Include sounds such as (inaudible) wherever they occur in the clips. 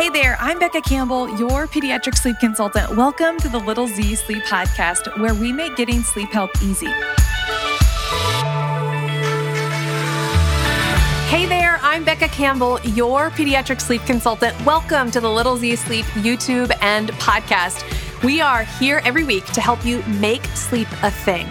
Hey there, I'm Becca Campbell, your pediatric sleep consultant. Welcome to the Little Z Sleep Podcast, where we make getting sleep help easy. Hey there, I'm Becca Campbell, your pediatric sleep consultant. Welcome to the Little Z Sleep YouTube and podcast. We are here every week to help you make sleep a thing.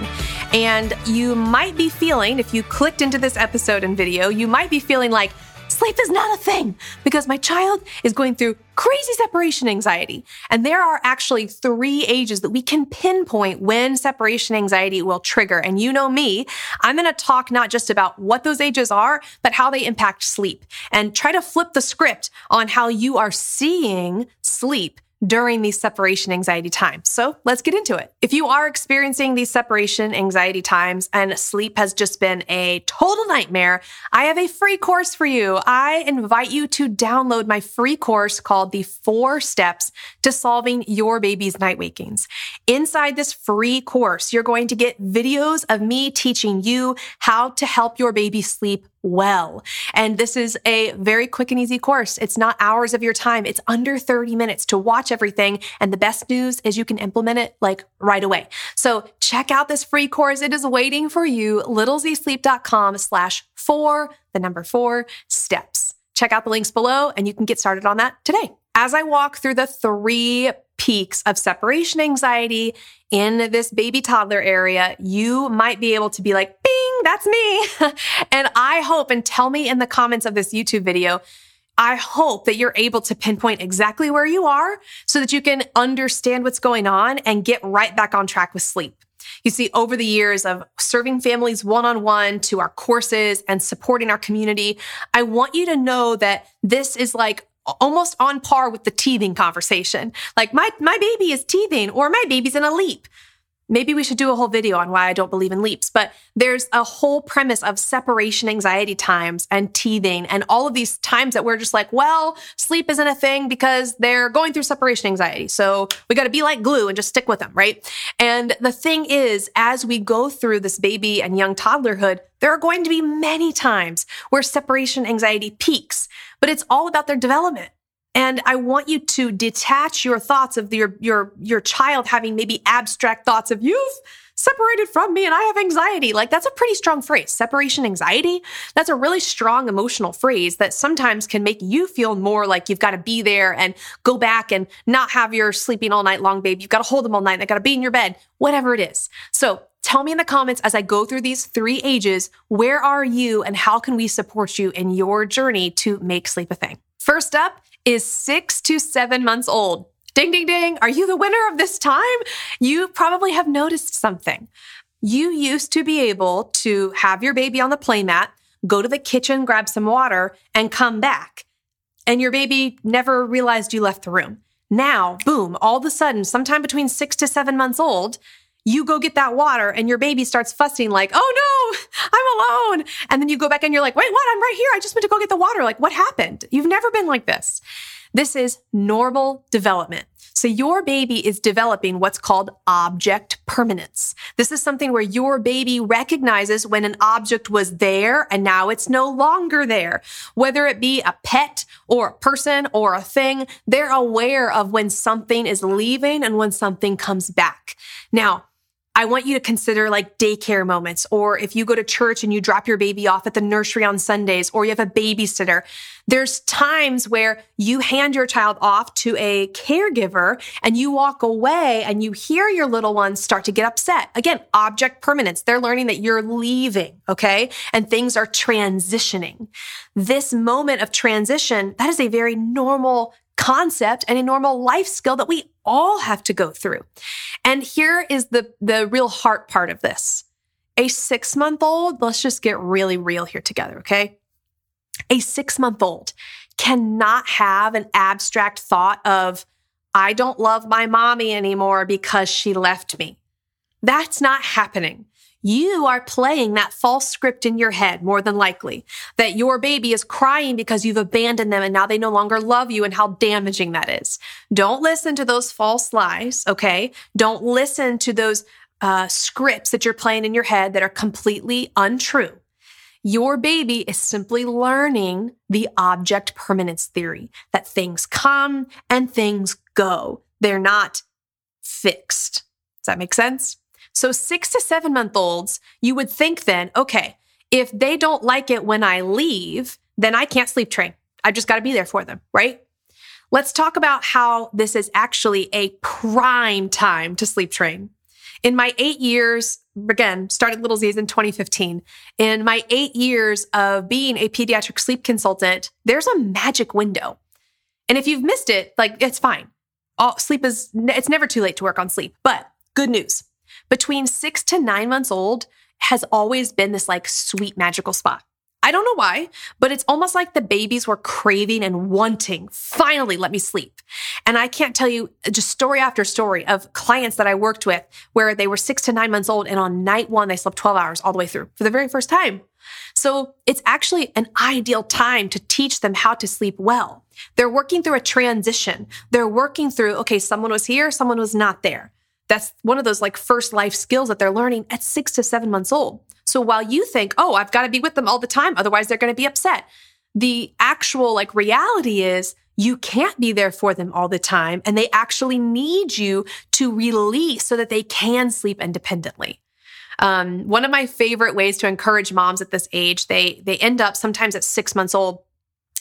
And you might be feeling, if you clicked into this episode and video, you might be feeling like, sleep is not a thing because my child is going through crazy separation anxiety. And there are actually three ages that we can pinpoint when separation anxiety will trigger. And you know me, I'm going to talk not just about what those ages are, but how they impact sleep and try to flip the script on how you are seeing sleep during these separation anxiety times. So let's get into it. If you are experiencing these separation anxiety times and sleep has just been a total nightmare, I have a free course for you. I invite you to download my free course called The Four Steps to Solving Your Baby's Night Wakings. Inside this free course, you're going to get videos of me teaching you how to help your baby sleep well. And this is a very quick and easy course. It's not hours of your time. It's under 30 minutes to watch everything. And the best news is you can implement it like right away. So check out this free course. It is waiting for you. littlezsleep.com slash four, the number four steps. Check out the links below and you can get started on that today. As I walk through the three peaks of separation anxiety in this baby toddler area, you might be able to be like, bing, that's me. (laughs) and I hope, and tell me in the comments of this YouTube video, I hope that you're able to pinpoint exactly where you are so that you can understand what's going on and get right back on track with sleep. You see, over the years of serving families one on one to our courses and supporting our community, I want you to know that this is like almost on par with the teething conversation. Like my my baby is teething or my baby's in a leap. Maybe we should do a whole video on why I don't believe in leaps, but there's a whole premise of separation anxiety times and teething and all of these times that we're just like, well, sleep isn't a thing because they're going through separation anxiety. So we got to be like glue and just stick with them, right? And the thing is, as we go through this baby and young toddlerhood, there are going to be many times where separation anxiety peaks, but it's all about their development. And I want you to detach your thoughts of your, your, your child having maybe abstract thoughts of you've separated from me and I have anxiety. Like that's a pretty strong phrase. Separation anxiety. That's a really strong emotional phrase that sometimes can make you feel more like you've got to be there and go back and not have your sleeping all night long, babe. You've got to hold them all night. They got to be in your bed, whatever it is. So tell me in the comments as I go through these three ages, where are you and how can we support you in your journey to make sleep a thing? First up, is six to seven months old. Ding, ding, ding. Are you the winner of this time? You probably have noticed something. You used to be able to have your baby on the playmat, go to the kitchen, grab some water, and come back. And your baby never realized you left the room. Now, boom, all of a sudden, sometime between six to seven months old, you go get that water and your baby starts fussing like, oh no, I'm alone. And then you go back and you're like, wait, what? I'm right here. I just went to go get the water. Like, what happened? You've never been like this. This is normal development. So your baby is developing what's called object permanence. This is something where your baby recognizes when an object was there and now it's no longer there. Whether it be a pet or a person or a thing, they're aware of when something is leaving and when something comes back. Now, I want you to consider like daycare moments, or if you go to church and you drop your baby off at the nursery on Sundays, or you have a babysitter. There's times where you hand your child off to a caregiver and you walk away and you hear your little ones start to get upset. Again, object permanence. They're learning that you're leaving, okay? And things are transitioning. This moment of transition, that is a very normal concept and a normal life skill that we all have to go through. And here is the, the real heart part of this. A six month old, let's just get really real here together, okay? A six month old cannot have an abstract thought of, I don't love my mommy anymore because she left me. That's not happening you are playing that false script in your head more than likely that your baby is crying because you've abandoned them and now they no longer love you and how damaging that is. Don't listen to those false lies. Okay. Don't listen to those uh, scripts that you're playing in your head that are completely untrue. your baby is simply learning the object permanence theory that things come and things go. They're not fixed. Does that make sense? So, six to seven month olds, you would think then, okay, if they don't like it when I leave, then I can't sleep train. I just got to be there for them, right? Let's talk about how this is actually a prime time to sleep train. In my eight years, again, started Little Z's in 2015. In my eight years of being a pediatric sleep consultant, there's a magic window. And if you've missed it, like it's fine. All sleep is, it's never too late to work on sleep. But good news between six to nine months old has always been this like sweet magical spot. I don't know why, but it's almost like the babies were craving and wanting, finally, let me sleep. And I can't tell you just story after story of clients that I worked with where they were six to nine months old and on night one, they slept 12 hours all the way through for the very first time. So it's actually an ideal time to teach them how to sleep well. They're working through a transition. They're working through, okay, someone was here, someone was not there. That's one of those like first life skills that they're learning at six to seven months old. So while you think, oh, I've got to be with them all the time, otherwise they're going to be upset, the actual like reality is you can't be there for them all the time. And they actually need you to release so that they can sleep independently. Um, one of my favorite ways to encourage moms at this age, they they end up sometimes at six months old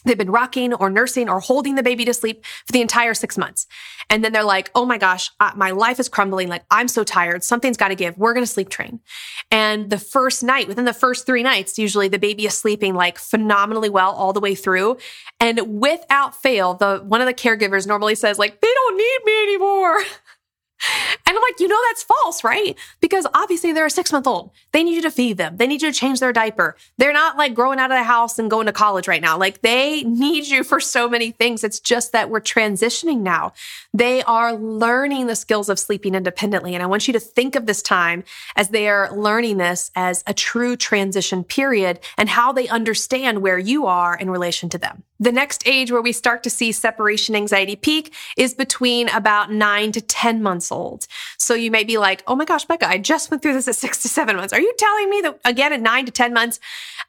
They've been rocking or nursing or holding the baby to sleep for the entire six months. And then they're like, oh my gosh, my life is crumbling. Like, I'm so tired. Something's got to give. We're going to sleep train. And the first night, within the first three nights, usually the baby is sleeping like phenomenally well all the way through. And without fail, the one of the caregivers normally says, like, they don't need me anymore. (laughs) And I'm like, you know, that's false, right? Because obviously they're a six month old. They need you to feed them. They need you to change their diaper. They're not like growing out of the house and going to college right now. Like they need you for so many things. It's just that we're transitioning now. They are learning the skills of sleeping independently. And I want you to think of this time as they are learning this as a true transition period and how they understand where you are in relation to them. The next age where we start to see separation anxiety peak is between about nine to 10 months old. So you may be like, oh my gosh, Becca, I just went through this at six to seven months. Are you telling me that again at nine to 10 months?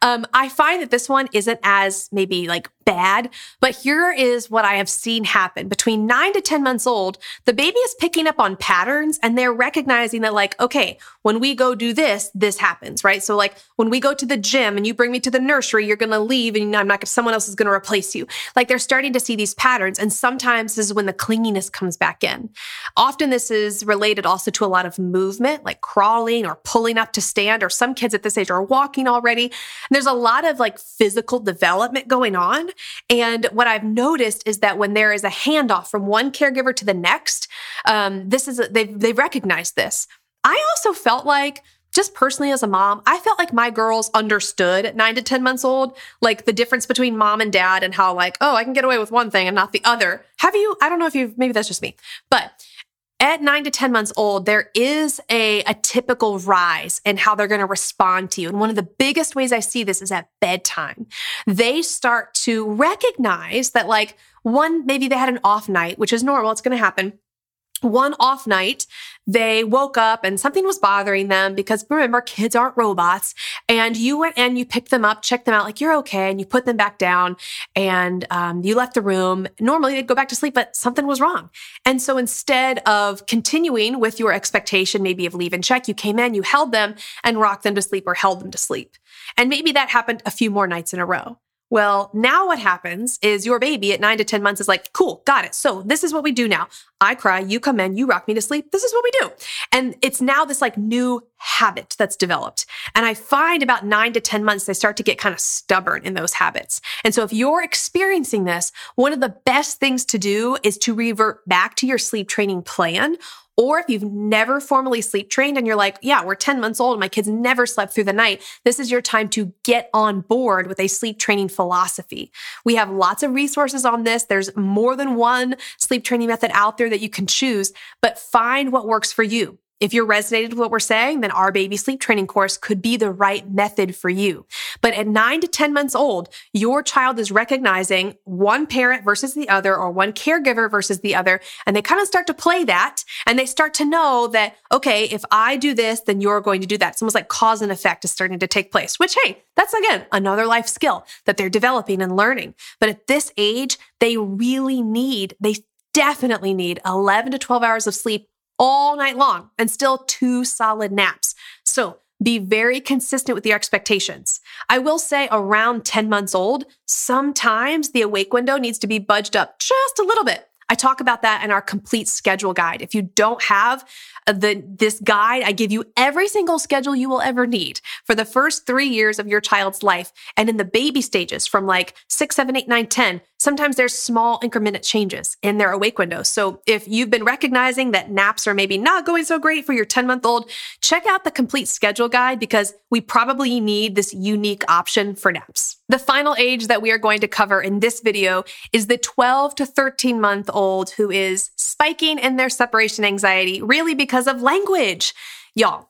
Um, I find that this one isn't as maybe like bad, but here is what I have seen happen. Between nine to 10 months old, the baby is picking up on patterns and they're recognizing that, like, okay, when we go do this, this happens, right? So, like, when we go to the gym and you bring me to the nursery, you're going to leave and I'm not, someone else is going to replace you. Like, they're starting to see these patterns. And sometimes this is when the clinginess comes back in. Often is related also to a lot of movement, like crawling or pulling up to stand, or some kids at this age are walking already. And there's a lot of like physical development going on. And what I've noticed is that when there is a handoff from one caregiver to the next, um, this is a, they've they've recognized this. I also felt like just personally as a mom, I felt like my girls understood at nine to 10 months old, like the difference between mom and dad and how, like, oh, I can get away with one thing and not the other. Have you? I don't know if you've, maybe that's just me, but at nine to 10 months old, there is a, a typical rise in how they're going to respond to you. And one of the biggest ways I see this is at bedtime. They start to recognize that, like, one, maybe they had an off night, which is normal, it's going to happen one off night, they woke up and something was bothering them because remember, kids aren't robots. And you went and you picked them up, checked them out, like you're okay, and you put them back down and um, you left the room. Normally they'd go back to sleep, but something was wrong. And so instead of continuing with your expectation, maybe of leave and check, you came in, you held them and rocked them to sleep or held them to sleep. And maybe that happened a few more nights in a row. Well, now what happens is your baby at nine to 10 months is like, cool, got it. So this is what we do now. I cry, you come in, you rock me to sleep. This is what we do. And it's now this like new habit that's developed. And I find about nine to 10 months, they start to get kind of stubborn in those habits. And so if you're experiencing this, one of the best things to do is to revert back to your sleep training plan or if you've never formally sleep trained and you're like, yeah, we're 10 months old and my kids never slept through the night, this is your time to get on board with a sleep training philosophy. We have lots of resources on this. There's more than one sleep training method out there that you can choose, but find what works for you. If you're resonated with what we're saying, then our baby sleep training course could be the right method for you. But at nine to 10 months old, your child is recognizing one parent versus the other or one caregiver versus the other. And they kind of start to play that and they start to know that, okay, if I do this, then you're going to do that. It's almost like cause and effect is starting to take place, which, hey, that's again another life skill that they're developing and learning. But at this age, they really need, they definitely need 11 to 12 hours of sleep all night long and still two solid naps. So be very consistent with your expectations. I will say around 10 months old, sometimes the awake window needs to be budged up just a little bit. I talk about that in our complete schedule guide. If you don't have the this guide, I give you every single schedule you will ever need for the first three years of your child's life. And in the baby stages from like six, seven, eight, nine, 10, sometimes there's small incremental changes in their awake window. So if you've been recognizing that naps are maybe not going so great for your 10 month old, check out the complete schedule guide because we probably need this unique option for naps. The final age that we are going to cover in this video is the 12 to 13 month old who is spiking in their separation anxiety, really because of language. Y'all,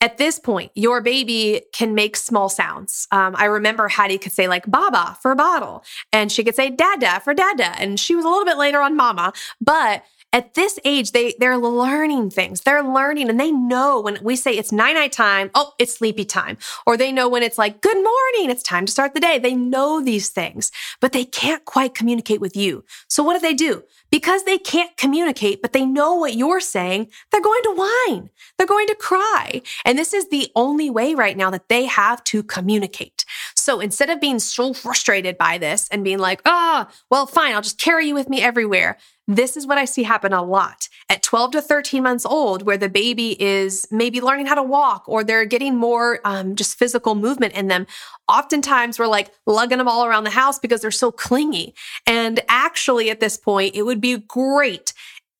at this point, your baby can make small sounds. Um, I remember Hattie could say like "baba" for a bottle, and she could say "dada" for dada, and she was a little bit later on "mama," but at this age, they they're learning things. They're learning and they know when we say it's night night time, oh, it's sleepy time. Or they know when it's like, good morning, it's time to start the day. They know these things, but they can't quite communicate with you. So what do they do? Because they can't communicate, but they know what you're saying, they're going to whine. They're going to cry. And this is the only way right now that they have to communicate. So instead of being so frustrated by this and being like, ah, oh, well, fine, I'll just carry you with me everywhere. This is what I see happen a lot at 12 to 13 months old, where the baby is maybe learning how to walk or they're getting more um, just physical movement in them. Oftentimes, we're like lugging them all around the house because they're so clingy. And actually, at this point, it would be great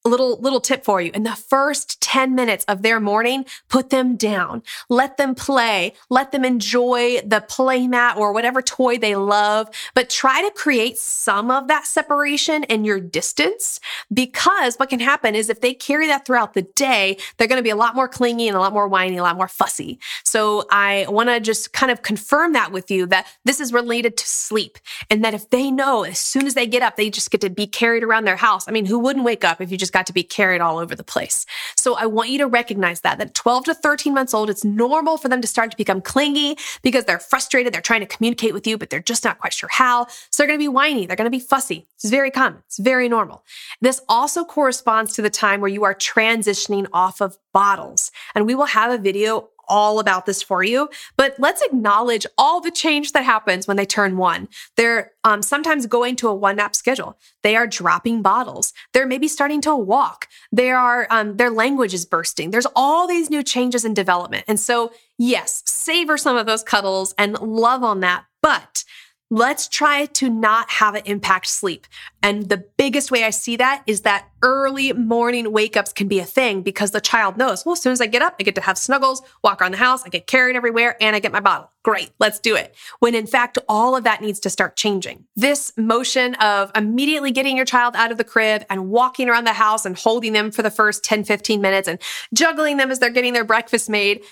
little little tip for you. In the first 10 minutes of their morning put them down. Let them play. Let them enjoy the play mat or whatever toy they love. But try to create some of that separation and your distance because what can happen is if they carry that throughout the day they're going to be a lot more clingy and a lot more whiny a lot more fussy. So i want to just kind of confirm that with you that this is related to sleep and that if they know as soon as they get up they just get to be carried around their house. I mean who wouldn't wake up if you just got to be carried all over the place. So I want you to recognize that, that 12 to 13 months old, it's normal for them to start to become clingy because they're frustrated. They're trying to communicate with you, but they're just not quite sure how. So they're going to be whiny. They're going to be fussy. It's very common. It's very normal. This also corresponds to the time where you are transitioning off of bottles. And we will have a video all about this for you, but let's acknowledge all the change that happens when they turn one. They're um, sometimes going to a one nap schedule. They are dropping bottles. They're maybe starting to walk. They are um, their language is bursting. There's all these new changes in development, and so yes, savor some of those cuddles and love on that, but Let's try to not have it impact sleep. And the biggest way I see that is that early morning wake ups can be a thing because the child knows, well, as soon as I get up, I get to have snuggles, walk around the house, I get carried everywhere, and I get my bottle. Great, let's do it. When in fact, all of that needs to start changing. This motion of immediately getting your child out of the crib and walking around the house and holding them for the first 10, 15 minutes and juggling them as they're getting their breakfast made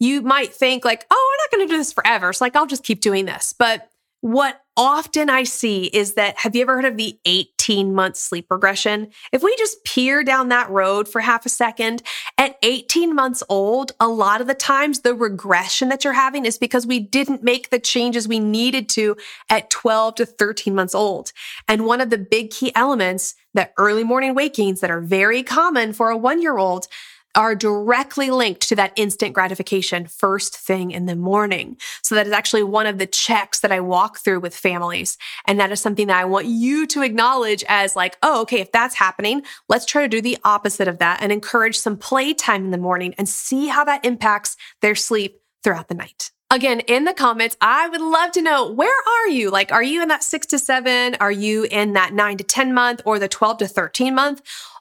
you might think like, oh, we're not going to do this forever. So like, I'll just keep doing this. But what often I see is that have you ever heard of the 18 month sleep regression? If we just peer down that road for half a second, at 18 months old, a lot of the times the regression that you're having is because we didn't make the changes we needed to at 12 to 13 months old. And one of the big key elements that early morning wakings that are very common for a one year old are directly linked to that instant gratification first thing in the morning. So that is actually one of the checks that I walk through with families. And that is something that I want you to acknowledge as like, oh, okay, if that's happening, let's try to do the opposite of that and encourage some playtime in the morning and see how that impacts their sleep throughout the night. Again, in the comments, I would love to know where are you? Like, are you in that six to seven? Are you in that nine to 10 month or the 12 to 13 month?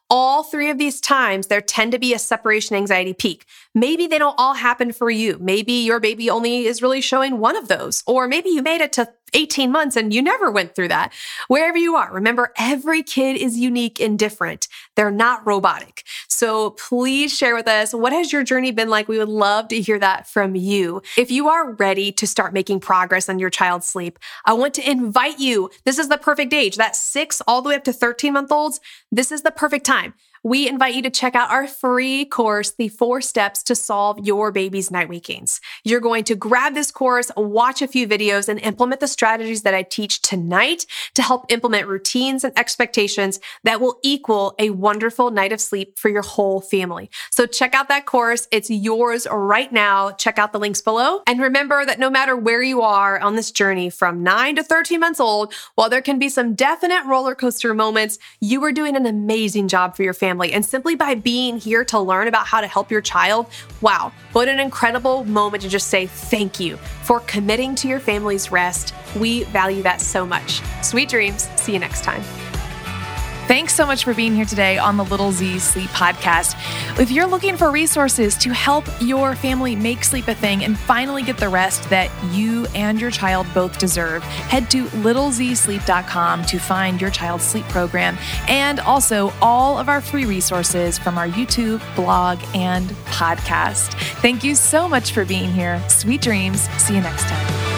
All three of these times, there tend to be a separation anxiety peak. Maybe they don't all happen for you. Maybe your baby only is really showing one of those, or maybe you made it to 18 months and you never went through that. Wherever you are, remember every kid is unique and different. They're not robotic. So please share with us what has your journey been like? We would love to hear that from you. If you are ready to start making progress on your child's sleep, I want to invite you. This is the perfect age. That six all the way up to 13 month olds. This is the perfect time we invite you to check out our free course, The Four Steps to Solve Your Baby's Night Wakings. You're going to grab this course, watch a few videos, and implement the strategies that I teach tonight to help implement routines and expectations that will equal a wonderful night of sleep for your whole family. So check out that course. It's yours right now. Check out the links below. And remember that no matter where you are on this journey from nine to 13 months old, while there can be some definite roller coaster moments, you are doing an amazing job for your family family. And simply by being here to learn about how to help your child, wow, what an incredible moment to just say thank you for committing to your family's rest. We value that so much. Sweet dreams. See you next time. Thanks so much for being here today on the Little Z Sleep Podcast. If you're looking for resources to help your family make sleep a thing and finally get the rest that you and your child both deserve, head to littlezsleep.com to find your child's sleep program and also all of our free resources from our YouTube, blog, and podcast. Thank you so much for being here. Sweet dreams. See you next time.